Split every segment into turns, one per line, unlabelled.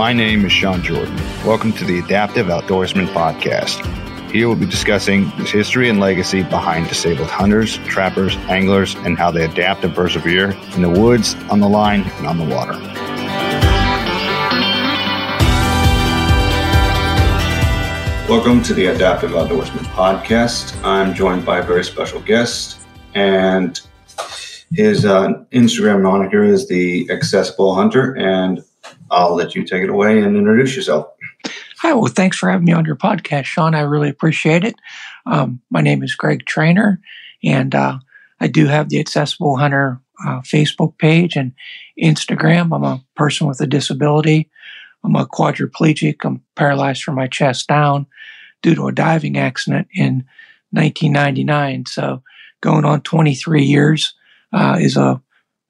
My name is Sean Jordan. Welcome to the Adaptive Outdoorsman Podcast. Here we'll be discussing the history and legacy behind disabled hunters, trappers, anglers, and how they adapt and persevere in the woods, on the line, and on the water. Welcome to the Adaptive Outdoorsman Podcast. I'm joined by a very special guest, and his uh, Instagram moniker is the Accessible Hunter. And I'll let you take it away and introduce yourself.
Hi, well, thanks for having me on your podcast, Sean. I really appreciate it. Um, my name is Greg Traynor, and uh, I do have the Accessible Hunter uh, Facebook page and Instagram. I'm a person with a disability. I'm a quadriplegic. I'm paralyzed from my chest down due to a diving accident in 1999. So, going on 23 years uh, is a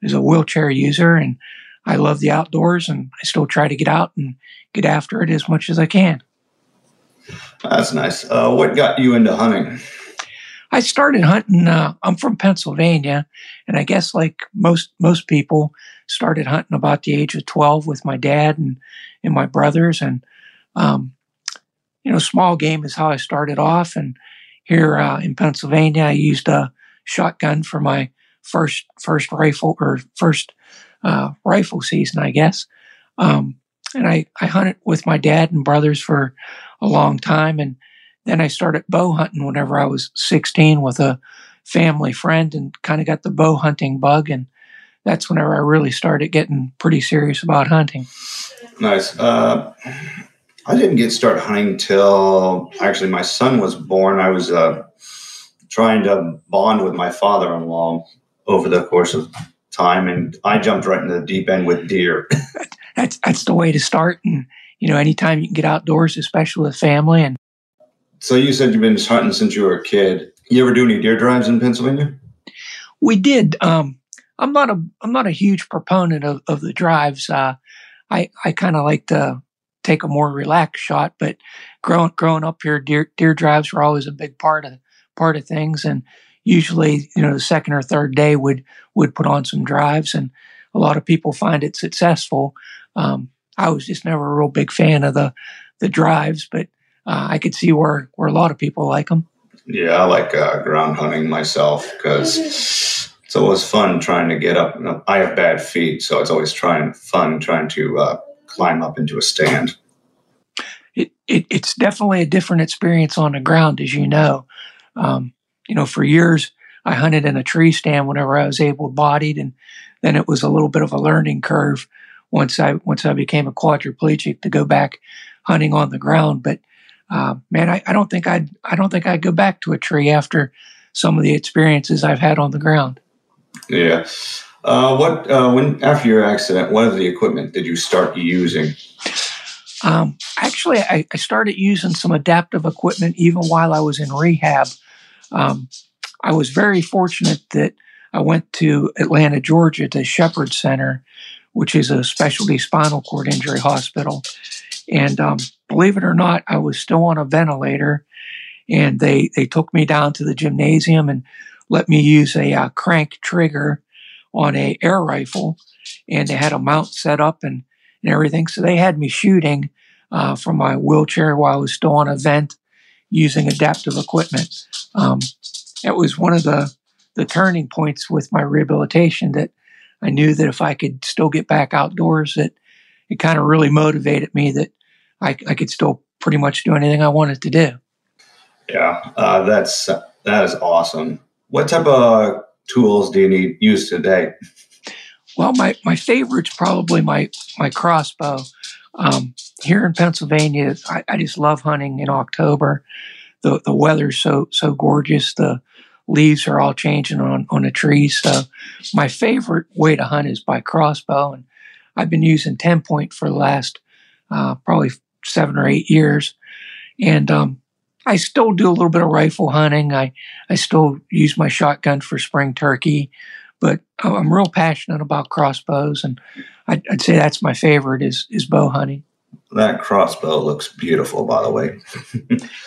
is a wheelchair user, and I love the outdoors, and I still try to get out and get after it as much as I can.
That's nice. Uh, what got you into hunting?
I started hunting. Uh, I'm from Pennsylvania, and I guess like most most people, started hunting about the age of 12 with my dad and and my brothers, and um, you know, small game is how I started off. And here uh, in Pennsylvania, I used a shotgun for my first first rifle or first uh, rifle season, I guess. Um, and I, I hunted with my dad and brothers for a long time. And then I started bow hunting whenever I was 16 with a family friend and kind of got the bow hunting bug. And that's whenever I really started getting pretty serious about hunting.
Nice. Uh, I didn't get started hunting till actually my son was born. I was uh, trying to bond with my father in law over the course of time, and I jumped right into the deep end with deer.
that's that's the way to start. And you know, anytime you can get outdoors, especially with family. And
so you said you've been hunting since you were a kid. You ever do any deer drives in Pennsylvania?
We did. Um, I'm not a I'm not a huge proponent of, of the drives. Uh, I I kind of like to take a more relaxed shot, but growing growing up here, deer deer drives were always a big part of part of things. And usually, you know, the second or third day would would put on some drives, and a lot of people find it successful. Um, I was just never a real big fan of the the drives, but uh, I could see where where a lot of people like them.
Yeah, I like uh, ground hunting myself because it's always fun trying to get up. I have bad feet, so it's always trying fun trying to uh, climb up into a stand.
It, it, it's definitely a different experience on the ground, as you know. Um, you know, for years I hunted in a tree stand whenever I was able bodied, and then it was a little bit of a learning curve once I once I became a quadriplegic to go back hunting on the ground. But uh, man, I, I don't think I'd I don't think I'd go back to a tree after some of the experiences I've had on the ground.
Yeah. Uh, what uh, when after your accident, what of the equipment did you start using?
Um, actually, I, I, started using some adaptive equipment even while I was in rehab. Um, I was very fortunate that I went to Atlanta, Georgia, to Shepherd Center, which is a specialty spinal cord injury hospital. And um, believe it or not, I was still on a ventilator, and they they took me down to the gymnasium and let me use a uh, crank trigger on a air rifle, and they had a mount set up and, and everything. So they had me shooting uh, from my wheelchair while I was still on a vent using adaptive equipment. Um, it was one of the the turning points with my rehabilitation that I knew that if I could still get back outdoors, that it kind of really motivated me that I, I, could still pretty much do anything I wanted to do.
Yeah, uh, that's that is awesome. What type of tools do you need use today?
Well, my my favorite's probably my my crossbow. Um, here in Pennsylvania, I, I, just love hunting in October. The the weather's so so gorgeous. The leaves are all changing on on the trees. So my favorite way to hunt is by crossbow, and I've been using TenPoint for the last uh, probably seven or eight years. And um, I still do a little bit of rifle hunting. I, I still use my shotgun for spring turkey, but I'm real passionate about crossbows, and I'd, I'd say that's my favorite is is bow hunting.
That crossbow looks beautiful, by the way.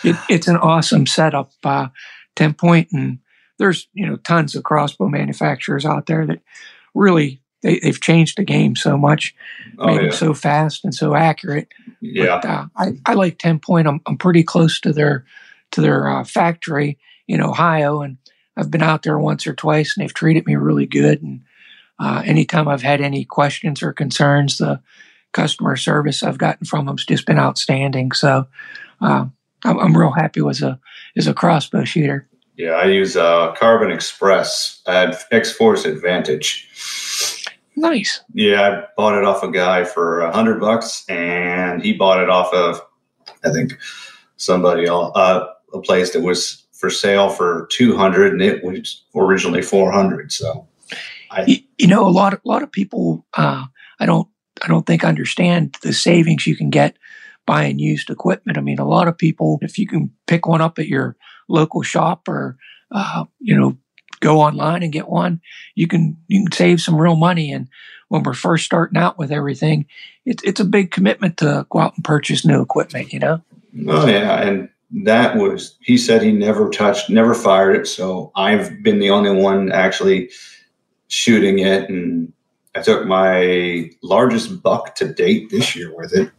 it, it's an awesome setup, uh, TenPoint, and there's you know tons of crossbow manufacturers out there that really they, they've changed the game so much,
Oh,
made
yeah.
them so fast and so accurate.
yeah.
But, uh, I, I like TenPoint. I'm I'm pretty close to their to their uh, factory in Ohio, and I've been out there once or twice, and they've treated me really good. And uh, anytime I've had any questions or concerns, the customer service I've gotten from them's just been outstanding. So uh, I'm, I'm real happy as a as a crossbow shooter.
Yeah, I use uh, Carbon Express. at X Force Advantage.
Nice.
Yeah, I bought it off a guy for a hundred bucks, and he bought it off of, I think, somebody else, uh, a place that was for sale for two hundred, and it was originally four hundred. So,
You, you know, a lot of a lot of people uh, I don't I don't think understand the savings you can get buying used equipment. I mean, a lot of people, if you can pick one up at your local shop or uh, you know go online and get one, you can you can save some real money. And when we're first starting out with everything, it's it's a big commitment to go out and purchase new equipment. You know.
oh yeah, and that was he said he never touched, never fired it. So I've been the only one actually shooting it, and I took my largest buck to date this year with it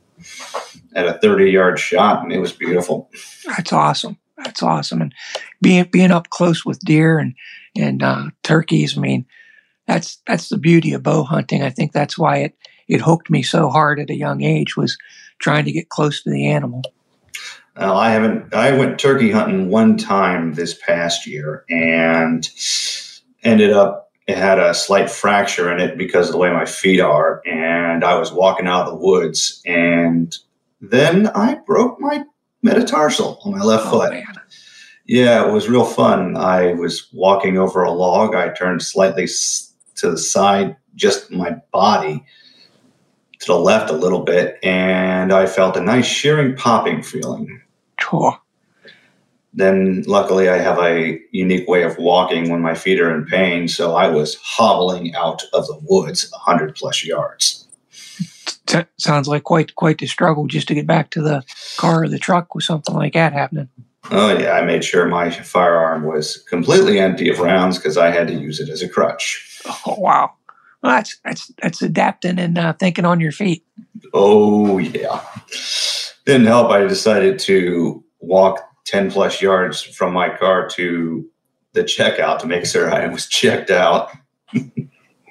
at a thirty yard shot, and it was beautiful.
That's awesome. That's awesome. And being being up close with deer and and uh, turkeys. I mean, that's that's the beauty of bow hunting. I think that's why it it hooked me so hard at a young age was trying to get close to the animal.
Well, I haven't. I went turkey hunting one time this past year and ended up. It had a slight fracture in it because of the way my feet are, and I was walking out of the woods, and then I broke my metatarsal on my left
Oh
foot.
man,
Yeah, it was real fun. I was walking over a log. I turned slightly to the side, just my body to the left a little bit, and I felt a nice shearing, popping feeling.
oh,
Then, luckily, I have a unique way of walking when my feet are in pain, so I was hobbling out of the woods 100 plus yards.
sounds like quite quite the struggle just to get back to the car or the truck with something like that happening.
Oh, yeah, I made sure my firearm was completely empty of rounds because I had to use it as a crutch.
Oh wow, well, that's that's that's adapting and uh, thinking on your feet.
Oh, yeah. Didn't help. I decided to walk 10 plus yards from my car to the checkout to make sure I was checked out.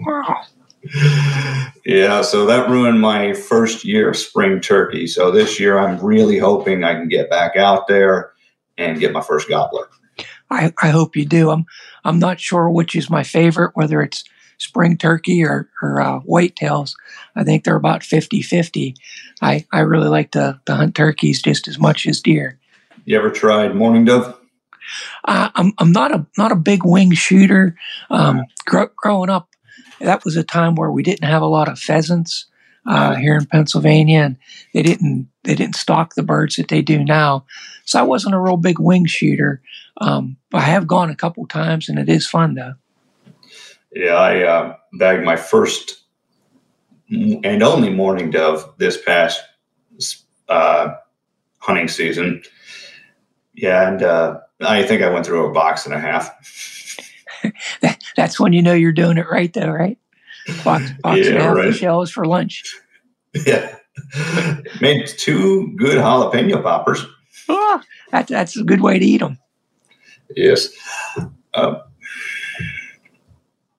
Wow.
Yeah, so that ruined my first year of spring turkey. So this year I'm really hoping I can get back out there and get my first gobbler.
I, I hope you do. I'm I'm not sure which is my favorite, whether it's spring turkey or, or uh, whitetails. I think they're about 50-50. I, I really like to, to hunt turkeys just as much as deer.
You ever tried morning dove?
Uh, I'm I'm not a not a big wing shooter. Um, gr- growing up, that was a time where we didn't have a lot of pheasants uh, here in Pennsylvania, and they didn't they didn't stock the birds that they do now. So I wasn't a real big wing shooter. Um, but I have gone a couple times, and it is fun though.
Yeah, I uh, bagged my first and only morning dove this past uh, hunting season. Yeah, and uh, I think I went through a box and a half.
That, that's when you know you're doing it right, though, right? Box, box and a
Yeah,
half
right.
of shells for lunch.
Yeah. Made two good jalapeno poppers.
Oh, that, that's a good way to eat them.
Yes. Uh,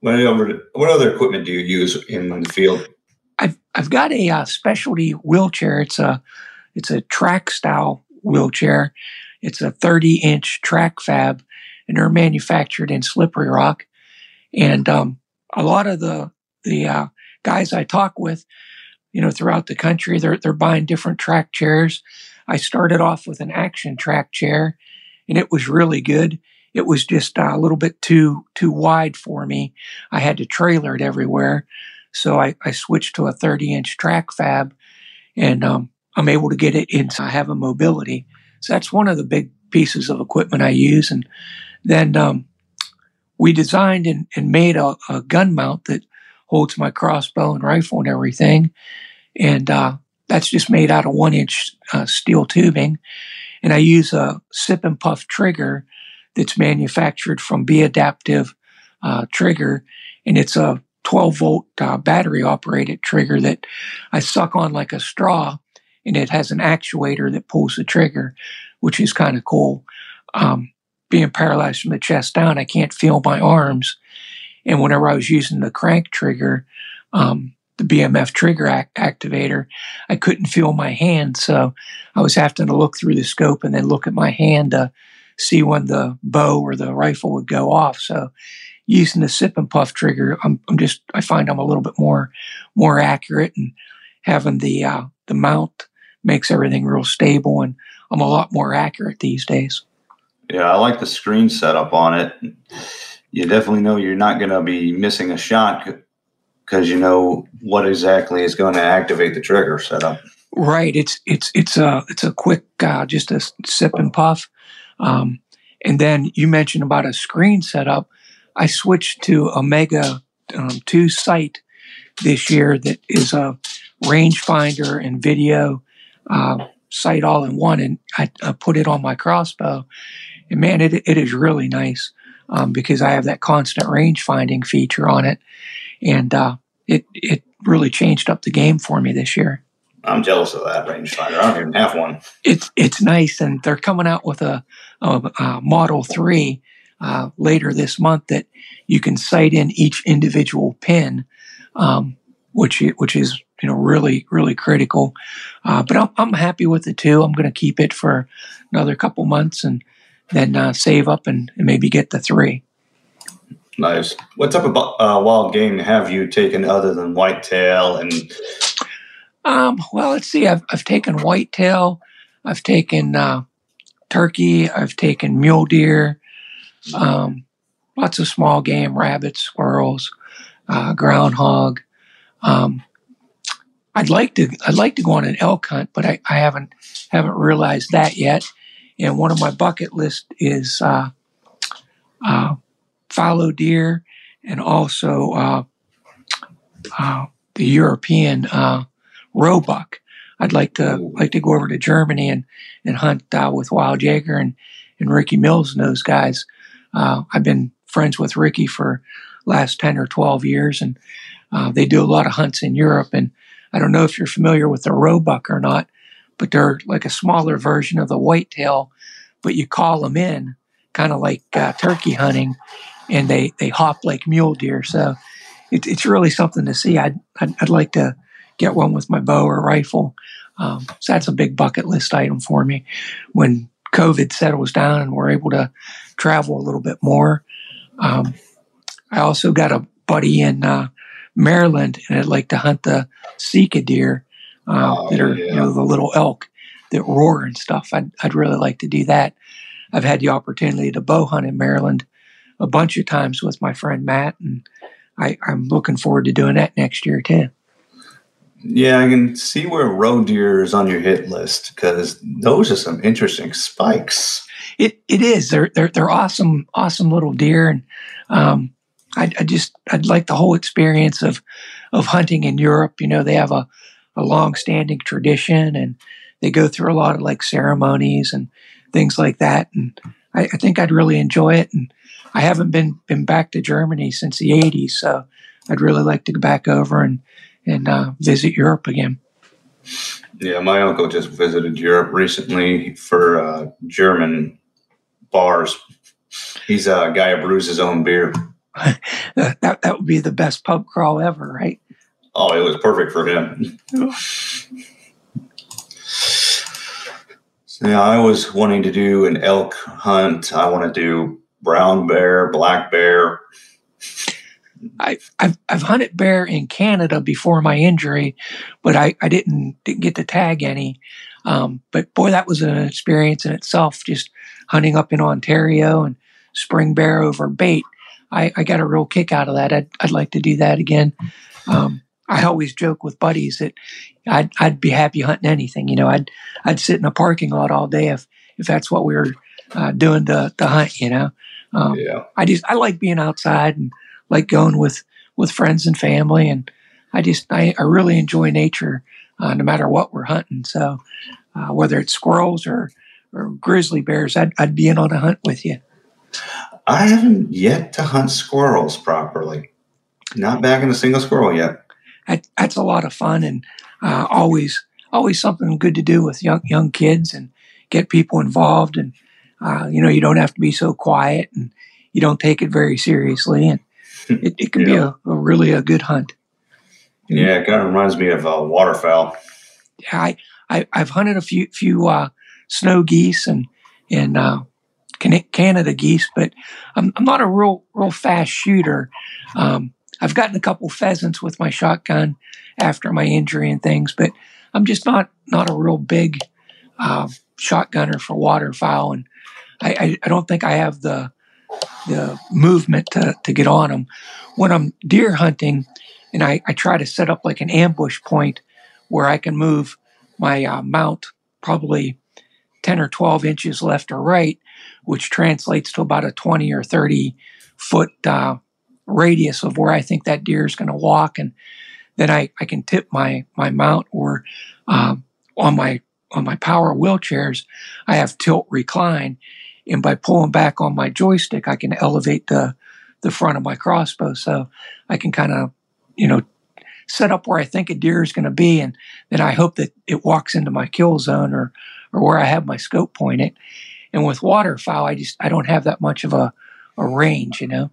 what, other, what other equipment do you use in the field?
I've I've got a uh, specialty wheelchair. It's a it's a track style wheelchair. It's a 30 inch track fab, and they're manufactured in Slippery Rock. And um, a lot of the the uh, guys I talk with, you know, throughout the country, they're they're buying different track chairs. I started off with an action track chair, and it was really good. It was just uh, a little bit too too wide for me. I had to trailer it everywhere. So I, I switched to a 30 inch track fab and um, I'm able to get it in. So I have a mobility. So that's one of the big pieces of equipment I use. And then um, we designed and, and made a, a gun mount that holds my crossbow and rifle and everything. And uh, that's just made out of one inch uh, steel tubing. And I use a sip and puff trigger that's manufactured from Be Adaptive uh, trigger. And it's a 12 volt uh, battery operated trigger that I suck on like a straw, and it has an actuator that pulls the trigger, which is kind of cool. Um, being paralyzed from the chest down, I can't feel my arms. And whenever I was using the crank trigger, um, the BMF trigger act- activator, I couldn't feel my hand. So I was having to look through the scope and then look at my hand to see when the bow or the rifle would go off. So using the sip and puff trigger, I'm, I'm just, I find I'm a little bit more, more accurate and having the, uh, the mount makes everything real stable and I'm a lot more accurate these days.
Yeah, I like the screen setup on it. You definitely know you're not going to be missing a shot because you know what exactly is going to activate the trigger setup.
Right. It's it's it's a it's a quick uh, just a sip and puff, um, and then you mentioned about a screen setup. I switched to Omega um, two sight this year that is a rangefinder and video uh, sight all in one, and I, I, put it on my crossbow, and man, it it is really nice um, because I have that constant range finding feature on it, and uh, it it really changed up the game for me this year.
I'm jealous of that rangefinder. I don't even have one.
It's it's nice, and they're coming out with a, a, a Model Three uh, later this month that you can sight in each individual pin, um, which which is you know really really critical. Uh, but I'm I'm happy with the two. I'm going to keep it for another couple months and then uh, save up and, and maybe get the three.
Nice. What type of uh, wild game have you taken other than whitetail and?
Um, well, let's see. I've I've taken whitetail. I've taken uh, turkey. I've taken mule deer. Um, lots of small game, rabbits, squirrels, uh, groundhog. Um, I'd like to I'd like to go on an elk hunt, but I, I haven't haven't realized that yet. And one of my bucket list is uh, uh, fallow deer and also uh, uh, the European uh, roebuck. I'd like to like to go over to Germany and and hunt uh, with Wild Jaeger and and Ricky Mills and those guys. I've been friends with Ricky for last ten or twelve years, and they do a lot of hunts in Europe. And I don't know if you're familiar with the roebuck or not, but they're like a smaller version of the whitetail, but you call them in, kind of like uh, turkey hunting, and they they hop like mule deer. So it, it's really something to see. I'd, I'd, I'd like to get one with my bow or rifle. Um, so that's a big bucket list item for me. When COVID settles down and we're able to travel a little bit more, um, I also got a buddy in uh, Maryland, and I'd like to hunt the Sika deer uh, oh, that are yeah. you know the little elk that roar and stuff. I'd I'd really like to do that. I've had the opportunity to bow hunt in Maryland a bunch of times with my friend Matt, and I, I'm looking forward to doing that next year too.
Yeah, I can see where roe deer is on your hit list because those are some interesting spikes.
It it is. They're they're they're awesome, awesome little deer, and um, I, I just I'd like the whole experience of of hunting in Europe. You know, they have a a long standing tradition, and they go through a lot of like ceremonies and things like that. And I, I think I'd really enjoy it. And I haven't been been back to Germany since the '80s, so I'd really like to go back over and and uh, visit Europe again.
Yeah, my uncle just visited Europe recently for uh, German bars. He's a guy who brews his own beer.
that that would be the best pub crawl ever, right?
Oh, it was perfect for him. so, yeah, I was wanting to do an elk hunt. I want to do brown bear, black bear.
I, I've I've hunted bear in Canada before my injury, but I, I didn't didn't get to tag any. Um, but boy, that was an experience in itself. Just hunting up in Ontario and spring bear over bait. I, I got a real kick out of that. I'd, I'd like to do that again. Um, I always joke with buddies that I'd, I'd be happy hunting anything. You know, I'd I'd sit in a parking lot all day if if that's what we were uh, doing to, to hunt. You know, um, yeah. I just I like being outside and like going with with friends and family, and I just I, I really enjoy nature uh, no matter what we're hunting. So uh, whether it's squirrels or or grizzly bears, I'd I'd be in on a hunt with you.
I haven't yet to hunt squirrels properly. Not bagging a single squirrel yet.
That, that's a lot of fun and uh, always always something good to do with young young kids and get people involved and uh, you know you don't have to be so quiet and you don't take it very seriously and it, it can yeah. be a, a, really a good hunt.
Yeah, it kind of reminds me of uh, waterfowl.
Yeah, I, I have hunted a few few uh, snow geese and and uh, Canada geese, but I'm, I'm not a real real fast shooter. Um, I've gotten a couple pheasants with my shotgun after my injury and things, but I'm just not not a real big uh, shotgunner for waterfowl, and I, I, I, don't think I have the the movement to, to get on them. When I'm deer hunting, and I, I try to set up like an ambush point where I can move my uh, mount probably 10 or 12 inches left or right, which translates to about a 20 or 30 foot uh, radius of where I think that deer is going to walk. And then I, I can tip my, my mount or um, on my on my power wheelchairs, I have tilt recline. And by pulling back on my joystick, I can elevate the, the front of my crossbow. So I can kind of, you know, set up where I think a deer is going to be. And then I hope that it walks into my kill zone or, or where I have my scope pointed. And with waterfowl, I just, I don't have that much of a, a range, you know?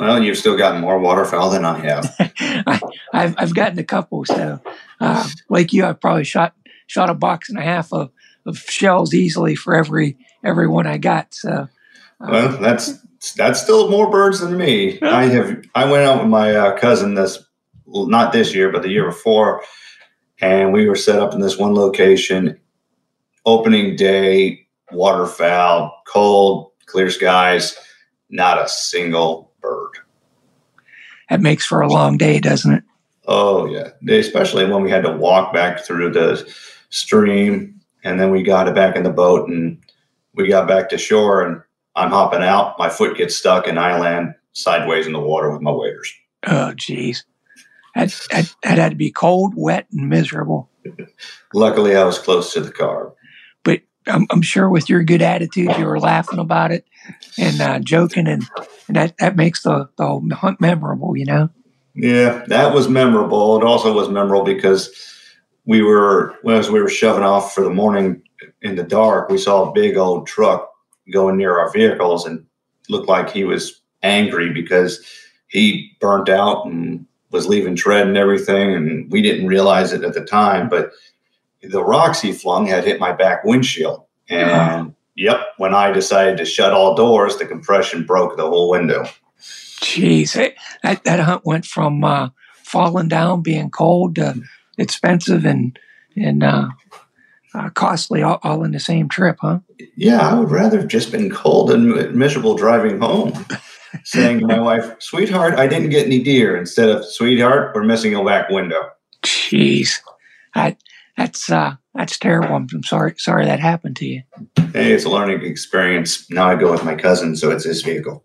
Well, you've still gotten more waterfowl than I have.
I, have I've gotten a couple. So, uh, like you, I've probably shot shot a box and a half of, of shells easily for every every one I got. So, uh,
well, that's that's still more birds than me. I have I went out with my uh, cousin this not this year, but the year before, and we were set up in this one location. Opening day, waterfowl, cold, clear skies, not a single bird.
That makes for a long day, doesn't it?
Oh yeah, especially when we had to walk back through the stream, and then we got it back in the boat, and we got back to shore, and I'm hopping out. My foot gets stuck, and I land sideways in the water with my waders.
Oh, geez. That, that, that had to be cold, wet, and miserable.
Luckily, I was close to the car.
I'm, I'm, sure with your good attitude, you were laughing about it and uh, joking, and, and that, that makes the, the hunt memorable, you know?
Yeah, that was memorable. It also was memorable because we were, as we were shoving off for the morning in the dark, we saw a big old truck going near our vehicles and looked like he was angry because he burnt out and was leaving tread and everything. And we didn't realize it at the time, but the rocks he flung had hit my back windshield. And yep, when I decided to shut all doors, the compression broke the whole window.
Jeez, that, that hunt went from uh, falling down, being cold, to expensive and and uh, uh, costly, all, all, in the same trip, huh?
Yeah, I would rather have just been cold and miserable driving home. saying to my wife, "Sweetheart, I didn't get any deer," instead of "Sweetheart, we're missing a back window."
Jeez, that that's uh, that's terrible. I'm sorry sorry that happened to you.
Hey, it's a learning experience. Now I go with my cousin, so it's his vehicle.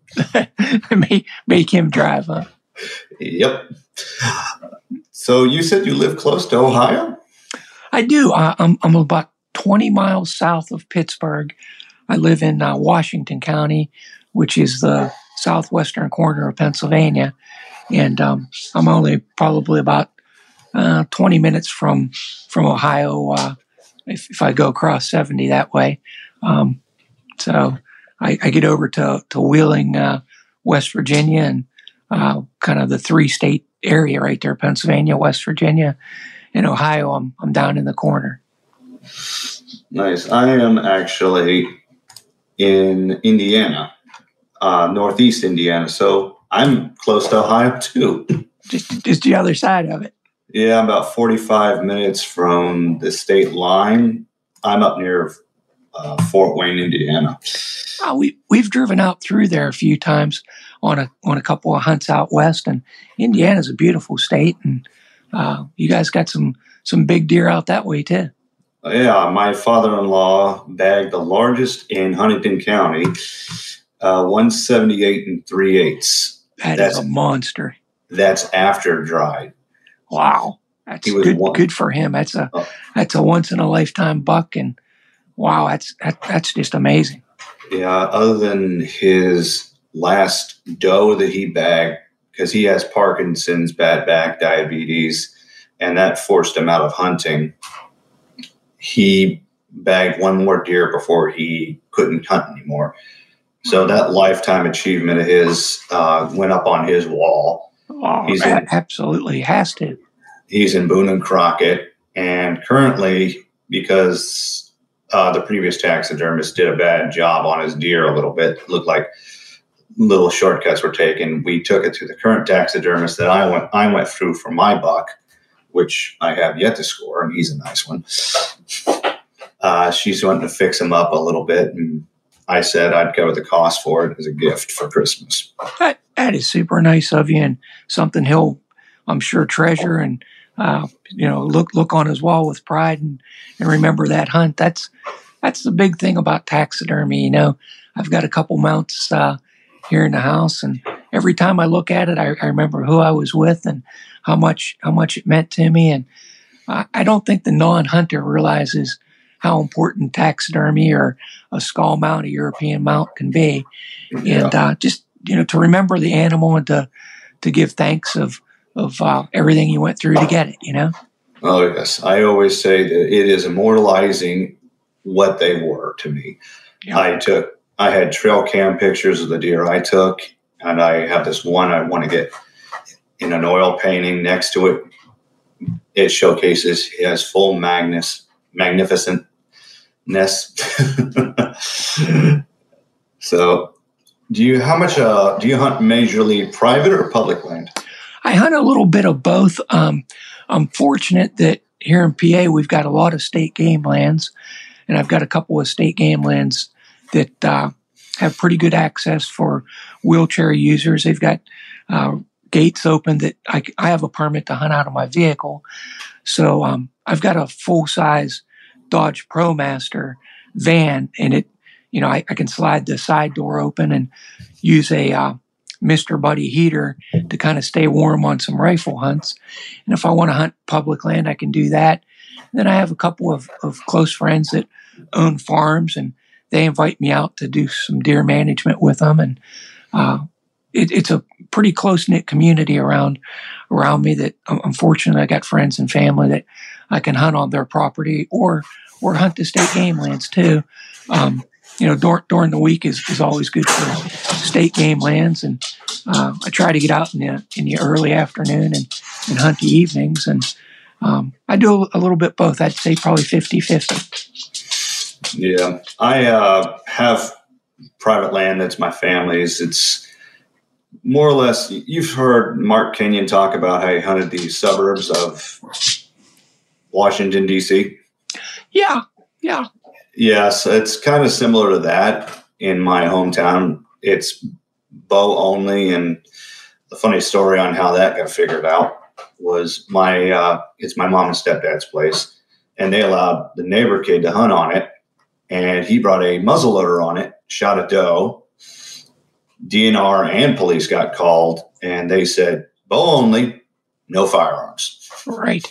make, make him drive, huh?
Yep. So you said you live close to Ohio?
I do. Uh, I'm, I'm about 20 miles south of Pittsburgh. I live in uh, Washington County, which is the southwestern corner of Pennsylvania. And um, I'm only probably about uh, 20 minutes from from Ohio uh, if, if, I go across 70 that way. Um, so I, I, get over to, to Wheeling, uh, West Virginia, and uh, kind of the three state area right there Pennsylvania, West Virginia, and Ohio. I'm, I'm down in the corner.
Nice. I am actually in Indiana, uh, Northeast Indiana. So I'm close to Ohio too.
Just, just the other side of it.
Yeah, I'm about 45 minutes from the state line. I'm up near uh, Fort Wayne, Indiana.
Oh, we we've driven out through there a few times on a on a couple of hunts out west, and Indiana's a beautiful state, and uh, you guys got some some big deer out that way too.
Yeah, my father-in-law bagged the largest in Huntington County, uh, 178 and three eighths.
That that's, is a monster.
That's after dried.
Wow, that's good. One. Good for him. That's a oh. that's a once in a lifetime buck, and wow, that's that, that's just amazing.
Yeah. Other than his last doe that he bagged because he has Parkinson's, bad back, diabetes, and that forced him out of hunting. He bagged one more deer before he couldn't hunt anymore. So that lifetime achievement of his uh, went up on his wall.
Oh, he's in, absolutely has to.
He's in Boone and Crockett, and currently, because uh, the previous taxidermist did a bad job on his deer a little bit, looked like little shortcuts were taken. We took it to the current taxidermist that I went I went through for my buck, which I have yet to score, and he's a nice one. Uh, she's wanting to fix him up a little bit, and I said I'd cover the cost for it as a gift for Christmas.
That, that is super nice of you, and something he'll, I'm sure, treasure and uh, you know look look on his wall with pride and, and remember that hunt. That's that's the big thing about taxidermy. You know, I've got a couple mounts uh, here in the house, and every time I look at it, I, I, remember who I was with and how much how much it meant to me. And I, I don't think the non-hunter realizes how important taxidermy or a skull mount, a European mount, can be, and uh, just you know to remember the animal and to to give thanks of of uh, everything you went through to get it. You know.
Oh yes, I always say that it is immortalizing what they were to me. Yeah. I took I had trail cam pictures of the deer I took, and I have this one I want to get in an oil painting next to it. It showcases he has full magnus, magnificentness. so, do you how much uh, do you hunt majorly private or public land?
I hunt a little bit of both. Um, I'm fortunate that here in PA we've got a lot of state game lands, and I've got a couple of state game lands that uh, have pretty good access for wheelchair users. They've got uh, gates open that I, I, have a permit to hunt out of my vehicle. So um, I've got a full size Dodge ProMaster van, and it, you know, I, I, can slide the side door open and use a uh, Mr. Buddy heater to kind of stay warm on some rifle hunts. And if I want to hunt public land, I can do that. And then I have a couple of, of close friends that own farms and they invite me out to do some deer management with them, and uh, it, it's a pretty close knit community around around me. That I'm fortunate I got friends and family that I can hunt on their property or or hunt the state game lands too. Um, you know, during, during the week is, is always good for state game lands, and uh, I try to get out in the in the early afternoon and, and hunt the evenings, and um, I do a little bit both. I'd say probably 50 50.
Yeah, I uh, have private land that's my family's. It's more or less. You've heard Mark Kenyon talk about how he hunted the suburbs of Washington D.C.
Yeah, yeah,
yes. It's kind of similar to that in my hometown. It's bow only, and the funny story on how that got figured out was my uh, it's my mom and stepdad's place, and they allowed the neighbor kid to hunt on it and he brought a muzzleloader on it, shot a doe. DNR and police got called, and they said, bow only, no firearms.
Right.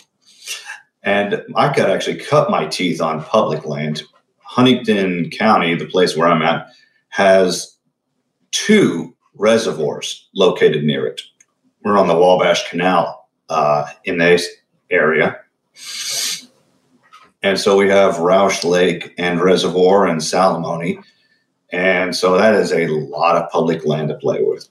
And I could actually cut my teeth on public land. Huntington County, the place where I'm at, has two reservoirs located near it. We're on the Wabash Canal uh, in this area. And so we have Roush Lake and Reservoir and Salamonie. And so that is a lot of public land to play with.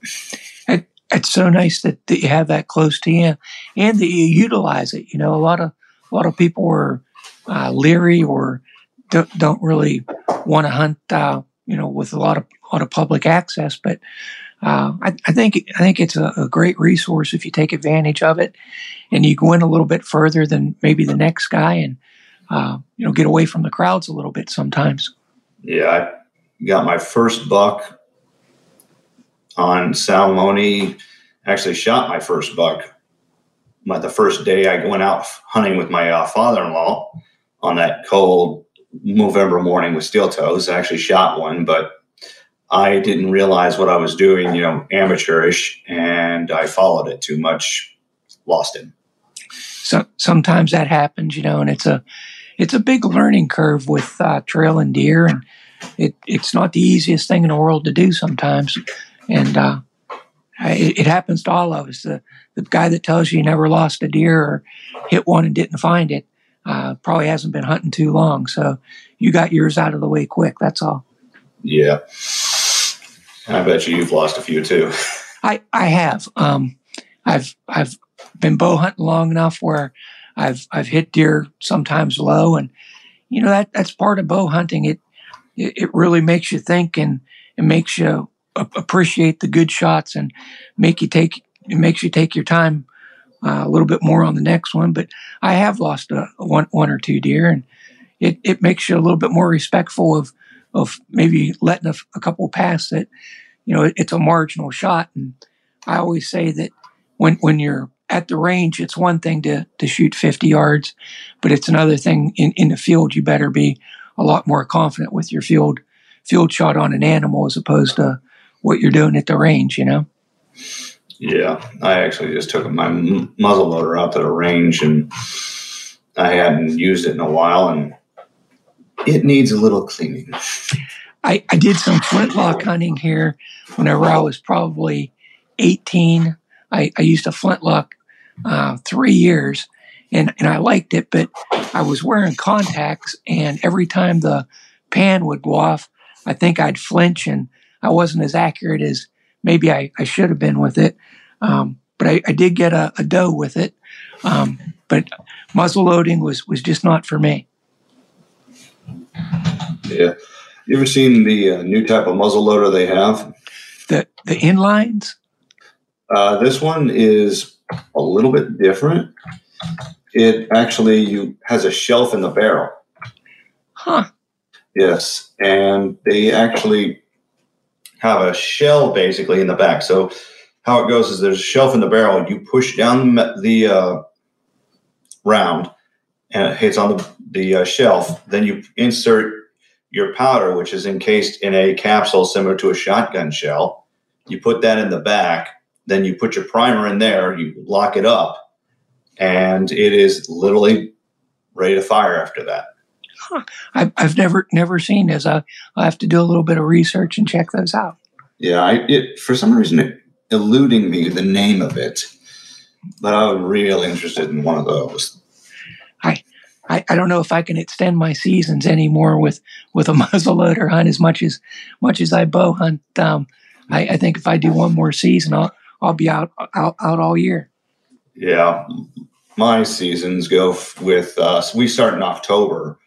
It, it's so nice that, that you have that close to you and that you utilize it. You know, a lot of a lot of people are uh, leery or don't, don't really want to hunt, uh, you know, with a lot of a lot of public access. But uh, I, I, think I think it's a, a, great resource if you take advantage of it, and you go in a little bit further than maybe the next guy, and uh, you know, get away from the crowds a little bit sometimes.
Yeah, I got my first buck on Salamonie. Actually, shot my first buck. My, the first day I went out hunting with my uh, father-in-law on that cold November morning with steel toes. I actually shot one, but I didn't realize what I was doing, you know, amateurish, and I followed it too much, lost him.
So sometimes that happens, you know, and it's a it's a big learning curve with uh, and deer, and it, it's not the easiest thing in the world to do sometimes. And uh, it, it, happens to all of us. The, the guy that tells you he never lost a deer or hit one and didn't find it uh, probably hasn't been hunting too long. So you got yours out of the way quick. That's all.
Yeah. I bet you you've lost a few too.
I, I have. Um, I've I've been bow hunting long enough where I've I've hit deer sometimes low, and you know that that's part of bow hunting. It it, it really makes you think and it makes you appreciate the good shots and make you take it makes you take your time uh, a little bit more on the next one. But I have lost a, a one one or two deer, and it it makes you a little bit more respectful of of maybe letting a, a couple pass that you know it, it's a marginal shot. And I always say that when when you're at the range, it's one thing to to shoot 50 yards, but it's another thing in in the field. You better be a lot more confident with your field field shot on an animal as opposed to what you're doing at the range. You know.
Yeah, I actually just took my muzzle loader out to the range, and I hadn't used it in a while, and it needs a little cleaning.
I, I did some flintlock hunting here whenever I was probably 18. I, I used a flintlock uh, three years and, and I liked it, but I was wearing contacts, and every time the pan would go off, I think I'd flinch and I wasn't as accurate as maybe I, I should have been with it. Um, but I, I, did get a, a doe with it. Um, but muzzle loading was, was just not for me.
Yeah. You ever seen the uh, new type of muzzle loader they have?
The the inlines.
Uh, this one is a little bit different. It actually you has a shelf in the barrel.
Huh.
Yes, and they actually have a shell basically in the back. So how it goes is there's a shelf in the barrel. You push down the, uh, round, and it hits on the the uh, shelf. Then you insert your powder, which is encased in a capsule similar to a shotgun shell. You put that in the back. Then you put your primer in there. You lock it up, and it is literally ready to fire after that.
Huh. I, have never never seen this. I I have to do a little bit of research and check those out.
Yeah, I, it for some reason it eluding me the name of it, but I'm real interested in one of those.
I I, I don't know if I can extend my seasons anymore with with a muzzleloader hunt as much as much as I bow hunt. Um, I, I think if I do one more season, I'll I'll be out out, out all year.
Yeah, my seasons go with us. Uh, we start in October,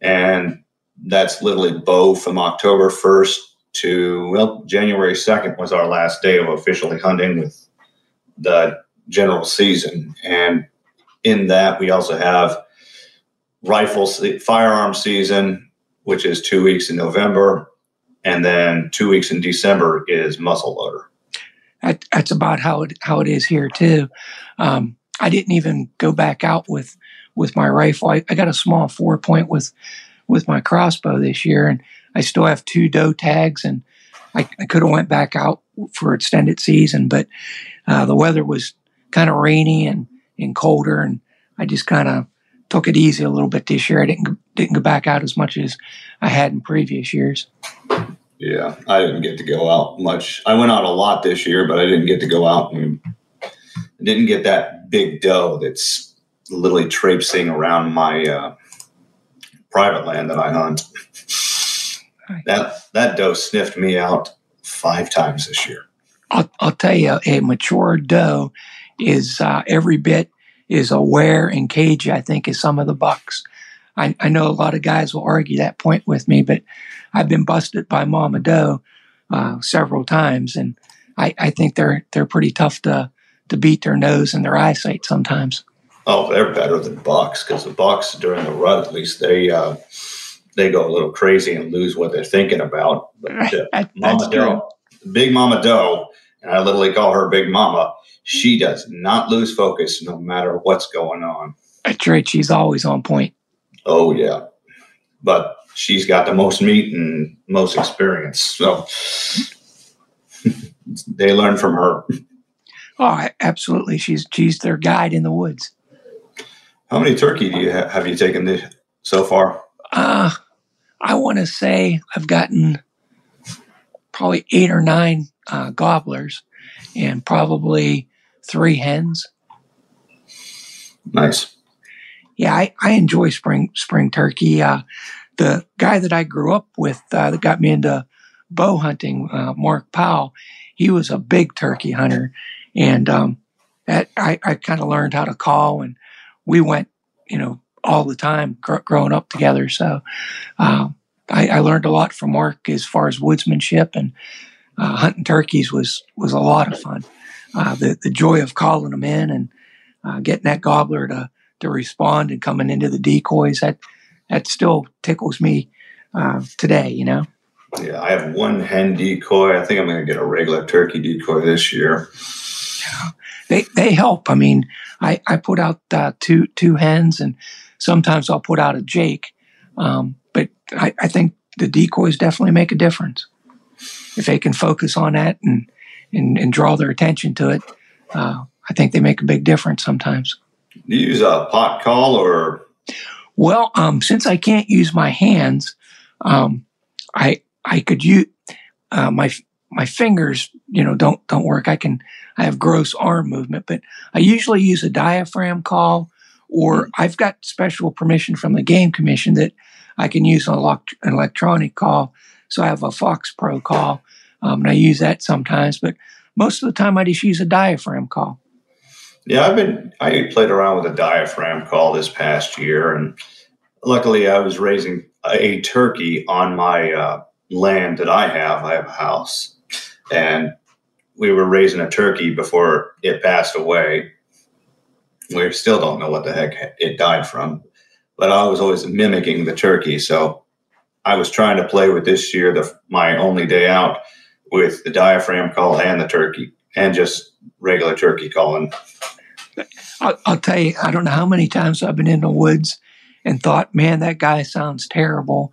and that's literally bow from October first to well January second was our last day of officially hunting with the general season, and in that we also have rifle firearm season, which is two weeks in November, and then two weeks in December is muzzle loader.
That, that's about how it how it is here too. Um, I didn't even go back out with with my rifle. I, I got a small four point with with my crossbow this year, and I still have two doe tags, and I, I could have went back out for extended season, but uh, the weather was kind of rainy and and colder, and I just kind of took it easy a little bit this year. I didn't didn't go back out as much as I had in previous years.
Yeah, I didn't get to go out much. I went out a lot this year, but I didn't get to go out and didn't get that big doe that's literally traipsing around my uh, private land that I hunt. Right. That that doe sniffed me out five times this year.
I'll, I'll tell you, a mature doe is uh, every bit is aware and cagey, I think, as some of the bucks. I, I, know a lot of guys will argue that point with me, but I've been busted by Mama Doe uh, several times, and I, I, think they're they're pretty tough to to beat their nose and their eyesight sometimes.
Oh, they're better than bucks because the bucks during the rut, at least they uh, they go a little crazy and lose what they're thinking about. But uh, Mama Doe, Big Mama Doe, and I literally call her Big Mama she does not lose focus no matter what's going on.
That's right. She's always on point.
Oh, yeah. But she's got the most meat and most experience. So they learn from her.
Oh, absolutely. She's she's their guide in the woods.
How many turkey do you have you taken this, so far?
Uh, I want to say I've gotten probably eight or nine uh, gobblers and probably three hens.
Nice.
Yeah, I, I enjoy spring spring turkey. Uh, the guy that I grew up with uh, that got me into bow hunting, uh, Mark Powell, he was a big turkey hunter, and um, that I, I kind of learned how to call, and we went, you know, all the time gr- growing up together. So uh, I, I, learned a lot from Mark as far as woodsmanship and uh, hunting turkeys was was a lot of fun. Uh, the the joy of calling them in and uh, getting that gobbler to to respond and coming into the decoys that that still tickles me uh, today. You know.
Yeah, I have one hen decoy. I think I'm going to get a regular turkey decoy this year.
They they help. I mean, I I put out uh, two two hens, and sometimes I'll put out a jake. Um, but I, I think the decoys definitely make a difference if they can focus on that and and, and draw their attention to it. Uh, I think they make a big difference sometimes.
Do you use a pot call or?
Well, um, since I can't use my hands, um, I I could use uh, my my fingers. You know, don't don't work. I can I have gross arm movement, but I usually use a diaphragm call, or I've got special permission from the game commission that I can use an, an electronic call. So I have a FoxPro call, um, and I use that sometimes. But most of the time, I just use a diaphragm call.
Yeah, I've been I played around with a diaphragm call this past year, and luckily I was raising a turkey on my uh, land that I have. I have a house, and we were raising a turkey before it passed away. We still don't know what the heck it died from, but I was always mimicking the turkey. So I was trying to play with this year, the my only day out, with the diaphragm call and the turkey, and just regular turkey calling.
I'll, I'll tell you, I don't know how many times I've been in the woods and thought, man, that guy sounds terrible.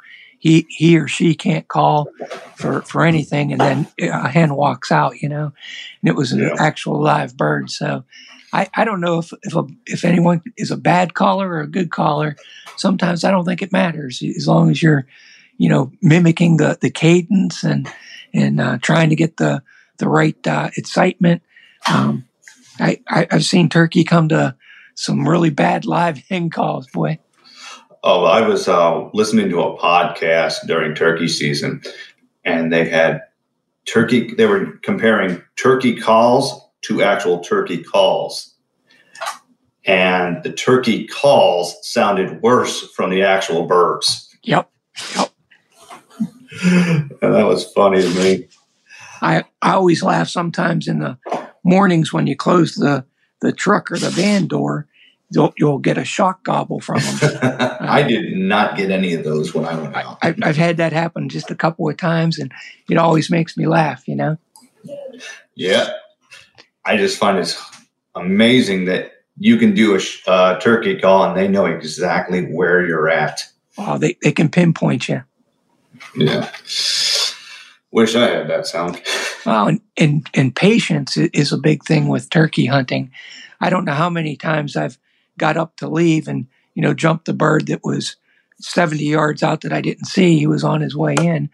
He he or she can't call for for anything, and then a hen walks out, you know, and it was an yeah. actual live bird. So I, I don't know if if a, if anyone is a bad caller or a good caller. Sometimes I don't think it matters as long as you're, you know, mimicking the the cadence and and uh, trying to get the the right uh, excitement. Um, I, I have seen turkey come to some really bad live hen calls, boy.
Oh, I was uh, listening to a podcast during turkey season, and they had turkey. They were comparing turkey calls to actual turkey calls, and the turkey calls sounded worse from the actual birds.
Yep. Yep.
and that was funny to me.
I, I always laugh sometimes in the mornings when you close the, the truck or the van door, you'll, you'll get a shock gobble from them.
I did not get any of those when I went out.
I, I've had that happen just a couple of times, and it always makes me laugh, you know?
Yeah. I just find it's amazing that you can do a uh, turkey call and they know exactly where you're at.
Oh, they, they can pinpoint you.
Yeah. Wish I had that sound.
Well, and, and, and patience is a big thing with turkey hunting. I don't know how many times I've got up to leave and, you know, jumped the bird that was 70 yards out that I didn't see. He was on his way in,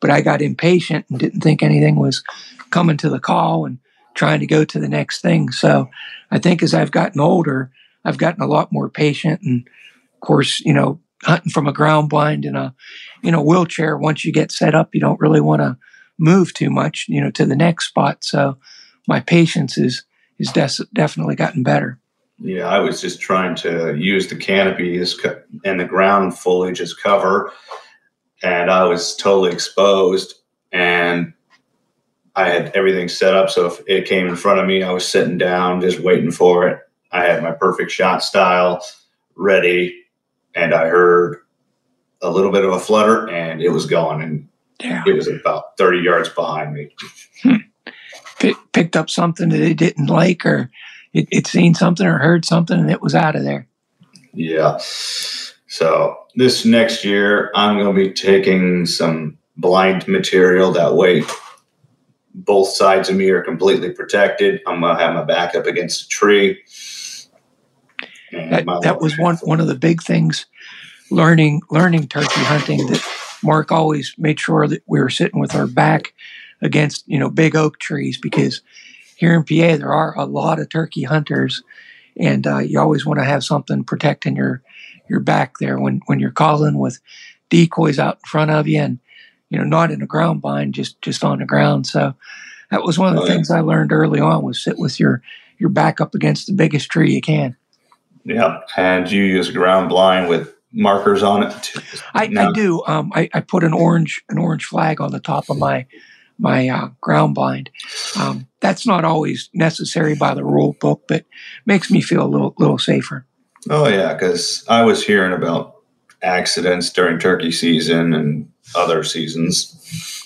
but I got impatient and didn't think anything was coming to the call and trying to go to the next thing. So I think as I've gotten older, I've gotten a lot more patient. And of course, you know, hunting from a ground blind in a in a wheelchair once you get set up you don't really want to move too much you know to the next spot so my patience is is des- definitely gotten better
yeah i was just trying to use the canopy as co- and the ground foliage as cover and i was totally exposed and i had everything set up so if it came in front of me i was sitting down just waiting for it i had my perfect shot style ready and I heard a little bit of a flutter, and it was gone, and yeah. it was about thirty yards behind me.
Hmm. picked up something that it didn't like, or it, it seen something or heard something, and it was out of there.
Yeah. So this next year, I'm going to be taking some blind material. That way, both sides of me are completely protected. I'm going to have my back up against a tree
that, that was one one of the big things learning learning turkey hunting that Mark always made sure that we were sitting with our back against you know big oak trees because here in PA, there are a lot of turkey hunters, and uh, you always want to have something protecting your your back there when when you're calling with decoys out in front of you, and you know not in a ground bind, just just on the ground. So that was one of the oh, things yeah. I learned early on was sit with your your back up against the biggest tree you can.
Yeah, and you use a ground blind with markers on it.
I, I, do. Um, I, I, put an orange an orange flag on the top of my my uh, ground blind. Um, that's not always necessary by the rule book, but makes me feel a little little safer.
Oh yeah, because I was hearing about accidents during turkey season and other seasons.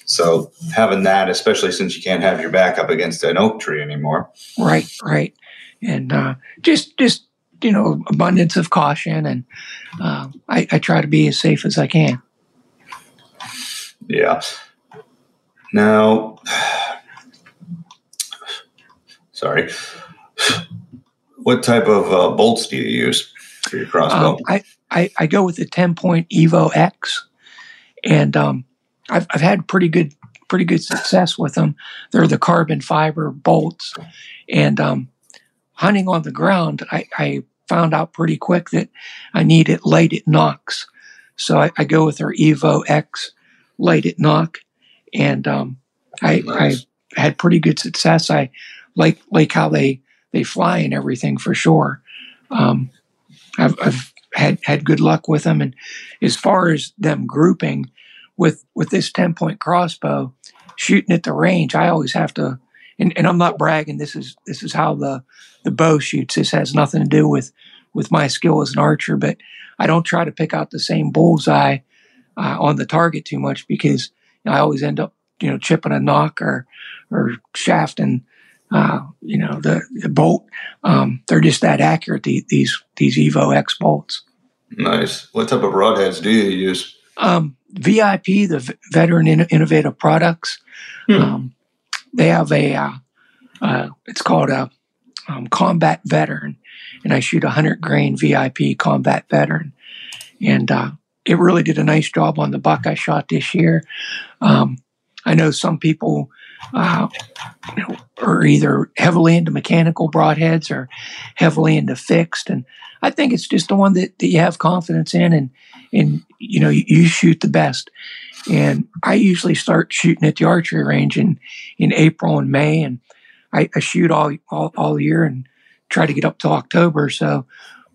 So having that, especially since you can't have your back up against an oak tree anymore.
Right, right, and uh, just just you know abundance of caution, and uh, I, I try to be as safe as I can.
Yeah. Now, sorry. What type of uh, bolts do you use for your crossbow? Um,
I, I, I go with the TenPoint Evo X, and um, I've, I've had pretty good pretty good success with them. They're the carbon fiber bolts, and um, hunting on the ground, I, I, found out pretty quick that I need it lighted nocks. So I, I go with their Evo X lighted nock, and um, I, nice. I had pretty good success. I like like how they they fly and everything for sure. Um, I've, I've had had good luck with them, and as far as them grouping with with this TenPoint crossbow, shooting at the range, I always have to. And, and I'm not bragging. This is this is how the the bow shoots. This has nothing to do with with my skill as an archer, but I don't try to pick out the same bullseye uh, on the target too much because I always end up you know chipping a nock or or shafting uh, you know the, the bolt. Um, they're just that accurate. The, these these Evo X bolts.
Nice. What type of broadheads do you use?
Um, VIP, the Veteran In- Innovative Products. Hmm. Um, they have a. Uh, uh, it's called a um, Combat Veteran, and I shoot a hundred grain VIP Combat Veteran, and uh, it really did a nice job on the buck I shot this year. Um, I know some people uh, are either heavily into mechanical broadheads or heavily into fixed, and I think it's just the one that, that you have confidence in, and and you know you, you shoot the best. And I usually start shooting at the archery range in in April and May, and I, I shoot all, all all year and try to get up to October. So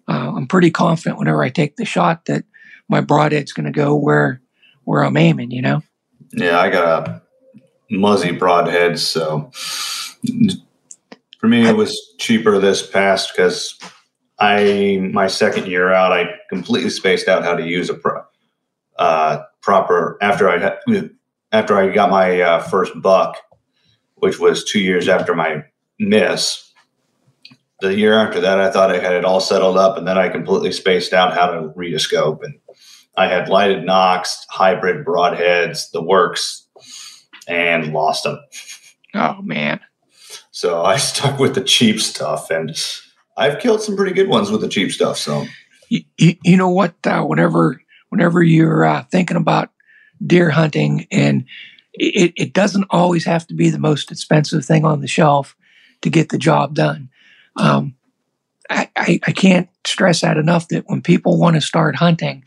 uh, I'm pretty confident whenever I take the shot that my broadhead's going to go where where I'm aiming. You know.
Yeah, I got a Muzzy broadhead, so for me it was cheaper this past because I my second year out, I completely spaced out how to use a pro, uh, proper after I had, after I got my uh, first buck, which was two years after my miss. The year after that, I thought I had it all settled up, and then I completely spaced out how to read a scope and I had lighted nocks, hybrid broadheads, the works, and lost them.
Oh man!
So I stuck with the cheap stuff, and I've killed some pretty good ones with the cheap stuff. So
you, you, you know what? Uh, whenever whenever you're uh, thinking about deer hunting, and it, it doesn't always have to be the most expensive thing on the shelf to get the job done. Um, I, I, I can't stress that enough that when people want to start hunting,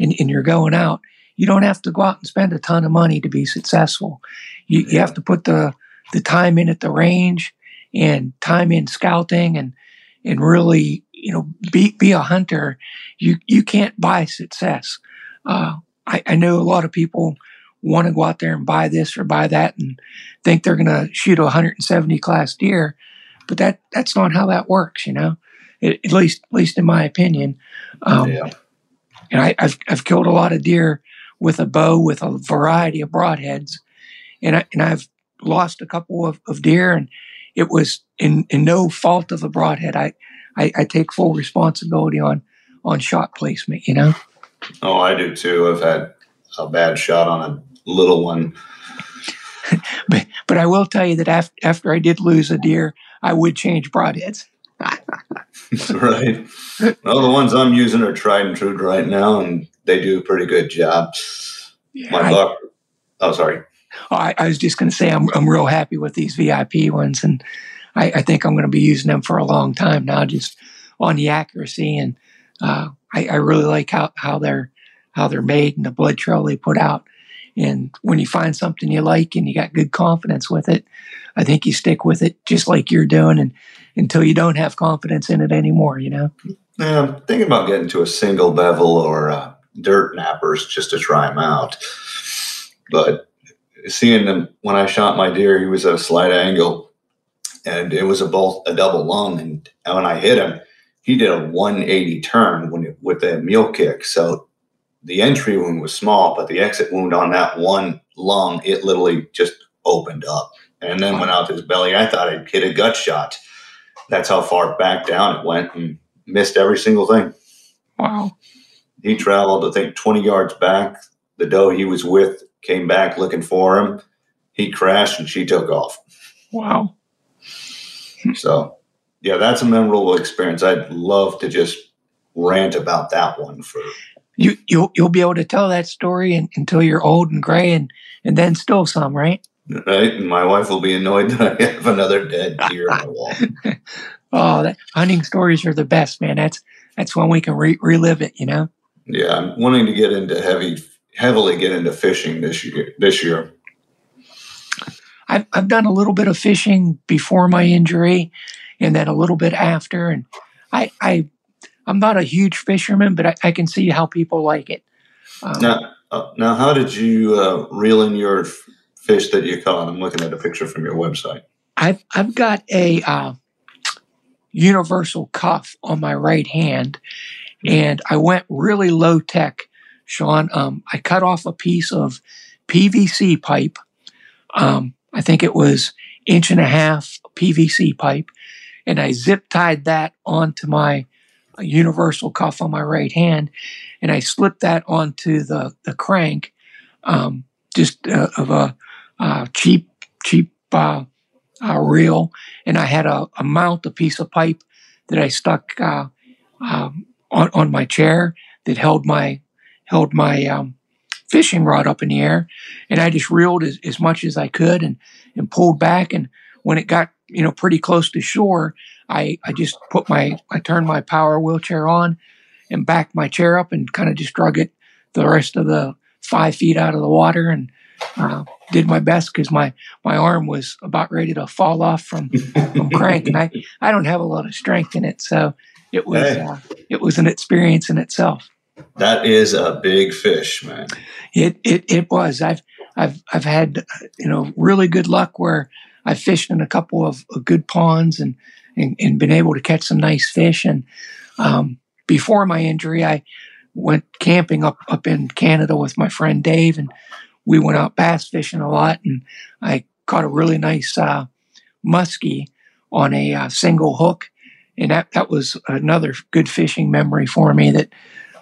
and, and you're going out, you don't have to go out and spend a ton of money to be successful. You, you have to put the the time in at the range and time in scouting and and really you know be be a hunter. You you can't buy success. Uh, I, I know a lot of people want to go out there and buy this or buy that and think they're going to shoot a 170 class deer, but that that's not how that works. You know, at least at least in my opinion. Um, yeah. And I, have I've killed a lot of deer with a bow with a variety of broadheads, and I, and I've lost a couple of, of deer, and it was in, in no fault of the broadhead. I, I, I take full responsibility on on shot placement. You know.
Oh, I do too. I've had a bad shot on a little one.
but but I will tell you that after after I did lose a deer, I would change broadheads.
right. Well, the ones I'm using are tried and true right now, and they do a pretty good job. Yeah, My buck. Oh, sorry.
Oh, I, I was just going to say I'm I'm real happy with these VIP ones, and I, I think I'm going to be using them for a long time now, just on the accuracy. And uh, I, I, really like how, how they're how they're made and the blood trail they put out. And when you find something you like and you got good confidence with it, I think you stick with it just like you're doing, and until you don't have confidence in it anymore. You know.
Yeah, I'm thinking about getting to a single bevel or uh, dirt nappers just to try them out, but seeing them when I shot my deer, he was at a slight angle, and it was a both a double lung, and when I hit him, he did a 180 turn when it, with the mule kick. So the entry wound was small, but the exit wound on that one lung, it literally just opened up and then went out to his belly. I thought I'd hit a gut shot. That's how far back down it went and missed every single thing.
Wow.
He traveled, I think, 20 yards back. The doe he was with came back looking for him. He crashed and she took off.
Wow.
So, yeah, that's a memorable experience. I'd love to just rant about that one for
you you'll you'll be able to tell that story and, until you're old and gray and and then still some right
right? And my wife will be annoyed that i have another dead deer on the wall.
Oh that, hunting stories are the best man. That's that's when we can re- relive it you know?
Yeah i'm wanting to get into heavy heavily get into fishing this year this year.
I've, I've done a little bit of fishing before my injury and then a little bit after. And i i I'm not a huge fisherman, but I, I can see how people like it.
Um, now, uh, now, how did you uh, reel in your fish that you caught? I'm looking at a picture from your website.
I've I've got a uh, universal cuff on my right hand, and I went really low tech, Sean. Um, I cut off a piece of PVC pipe. Um, I think it was inch and a half PVC pipe, and I zip tied that onto my universal cuff on my right hand, and I slipped that onto the the crank, um, just uh, of a uh, cheap cheap uh, uh, reel, and I had a, a, mount, a piece of pipe that I stuck uh, um, on on my chair that held my held my um, fishing rod up in the air, and I just reeled as, as much as I could and and pulled back, and when it got you know pretty close to shore, I, I just put my, I turned my power wheelchair on and backed my chair up and kind of just drug it the rest of the five feet out of the water. And uh, did my best because my, my arm was about ready to fall off from, from crank and I, I don't have a lot of strength in it. So it was, hey. uh, it was an experience in itself.
That is a big fish, man.
It, it, it was, I've, I've, I've had, you know, really good luck where I fished in a couple of, good ponds and, and, and been able to catch some nice fish. And um, before my injury, I went camping up up in Canada with my friend Dave, and we went out bass fishing a lot. And I caught a really nice uh, muskie on a uh, single hook, and that that was another good fishing memory for me. That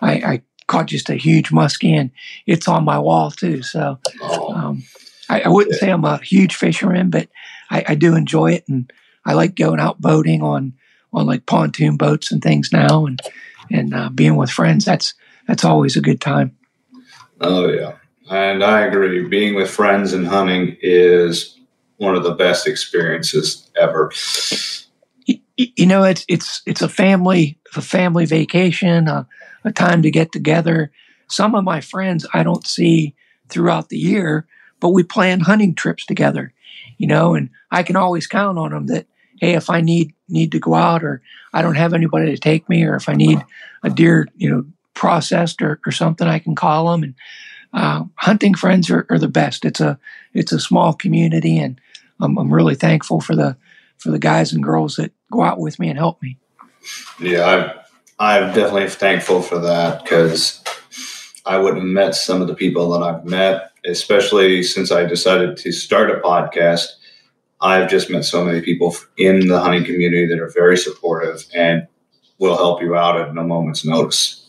I, I caught just a huge muskie, and it's on my wall too. So. Um, I, I, wouldn't say I'm a huge fisherman, but I, I do enjoy it, and I like going out boating on on like pontoon boats and things now, and and uh, being with friends. That's that's always a good time.
Oh yeah, and I agree. Being with friends and hunting is one of the best experiences ever.
You, know, it's it's it's a family a family vacation, a, a time to get together. Some of my friends I don't see throughout the year, but we plan hunting trips together. You know, and I can always count on them that hey, if I need need to go out or I don't have anybody to take me, or if I need a deer, you know, processed or, or something, I can call them. And uh, hunting friends are, are, the best. It's a it's a small community, and I'm, I'm really thankful for the for the guys and girls that go out with me and help me.
Yeah, I'm I'm definitely thankful for that because I wouldn't have met some of the people that I've met, especially since I decided to start a podcast I've just met so many people in the hunting community that are very supportive and will help you out at a moment's notice.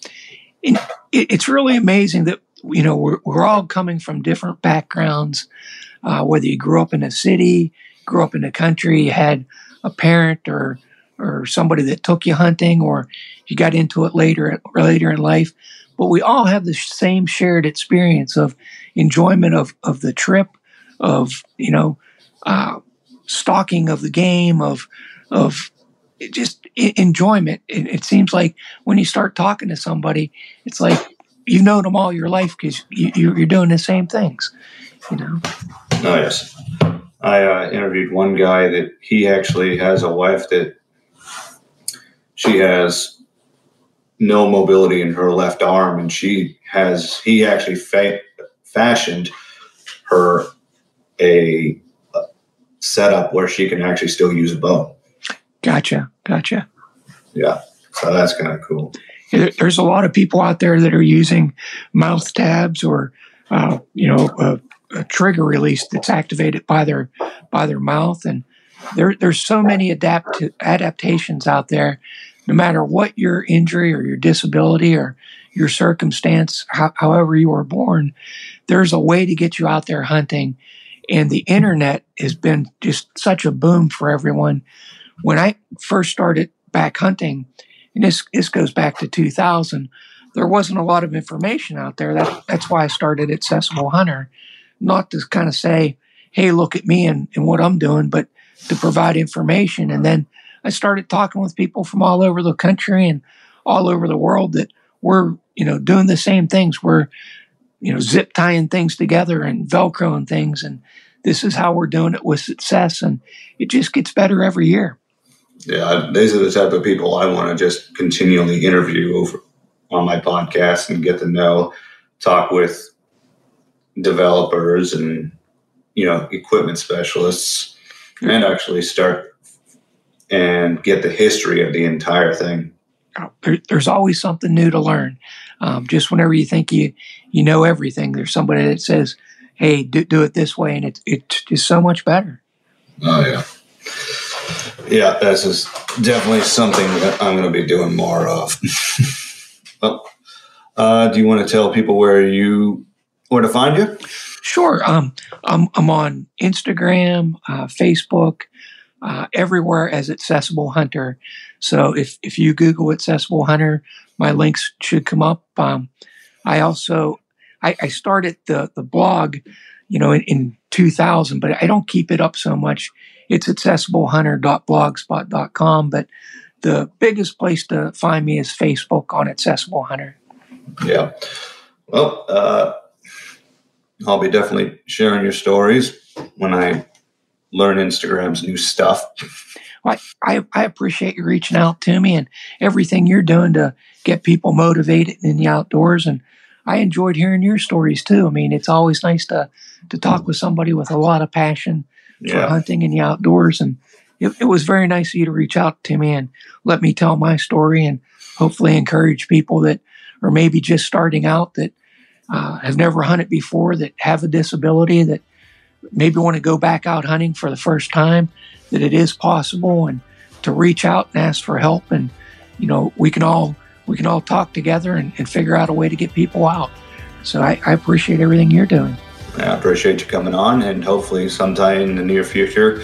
And it's really amazing that you know we're, we're all coming from different backgrounds. Uh, whether you grew up in a city, grew up in the country, had a parent or or somebody that took you hunting, or you got into it later later in life. But we all have the same shared experience of enjoyment of of the trip, of you know. Uh, stalking of the game of of just enjoyment. It, it, seems like when you start talking to somebody, it's like you've known them all your life because you, are doing the same things. You know.
Oh yes, I uh, interviewed one guy that he actually has a wife that she has no mobility in her left arm, and she has he actually fa- fashioned her a, a setup where she can actually still use a bow.
Gotcha, gotcha.
Yeah, so that's kind of cool.
There's a lot of people out there that are using mouth tabs or, uh, you know, a, a, trigger release that's activated by their by their mouth, and there there's so many adapt adaptations out there. No matter what your injury or your disability or your circumstance, how, however you were born, there's a way to get you out there hunting. And the internet has been just such a boom for everyone when I first started back hunting, and this this goes back to 2000, there wasn't a lot of information out there. That that's why I started Accessible Hunter, not to kind of say, "Hey, look at me and, and what I'm doing," but to provide information. And then I started talking with people from all over the country and all over the world that were, you know, doing the same things. We're, you know, zip tying things together and velcroing things, and this is how we're doing it with success. And it just gets better every year
yeah, these are the type of people I want to just continually interview over on my podcast and get to know, talk with developers and you know equipment specialists, and actually start and get the history of the entire thing.
Oh, there, there's always something new to learn. Um, just whenever you think you you know everything, there's somebody that says, "Hey, do, do it this way," and it's it's just so much better.
Oh yeah. Yeah, this is definitely something that I'm going to be doing more of. well, uh, do you want to tell people where you where to find you?
Sure. Um, I'm I'm on Instagram, uh, Facebook, uh, everywhere as Accessible Hunter. So if if you Google Accessible Hunter, my links should come up. Um, I also I, I, started the the blog, you know, in, in 2000, but I don't keep it up so much it's accessiblehunter.blogspot.com, but the biggest place to find me is Facebook on Accessible Hunter.
Yeah. Well, uh, I'll be definitely sharing your stories when I learn Instagram's new stuff.
Well, I, I appreciate you reaching out to me and everything you're doing to get people motivated in the outdoors. And I enjoyed hearing your stories too. I mean, it's always nice to to talk with somebody with a lot of passion yeah. for hunting in the outdoors. And it, it, was very nice of you to reach out to me and let me tell my story and hopefully encourage people that are maybe just starting out that uh, have never hunted before, that have a disability, that maybe want to go back out hunting for the first time, that it is possible and to reach out and ask for help. And, you know, we can all we can all talk together and, and figure out a way to get people out. So I, I appreciate everything you're doing.
I appreciate you coming on, and hopefully, sometime in the near future,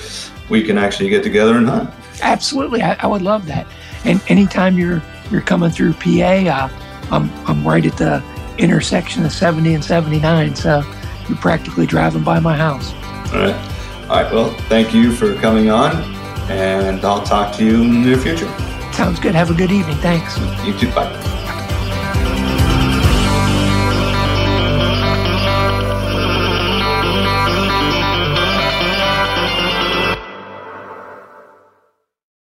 we can actually get together and hunt.
Absolutely, I, I would love that. And anytime you're you're coming through PA, uh, I'm I'm right at the intersection of 70 and 79, so you're practically driving by my house.
All right. All right. Well, thank you for coming on, and I'll talk to you in the near future.
Sounds good. Have a good evening. Thanks.
You too. Bye.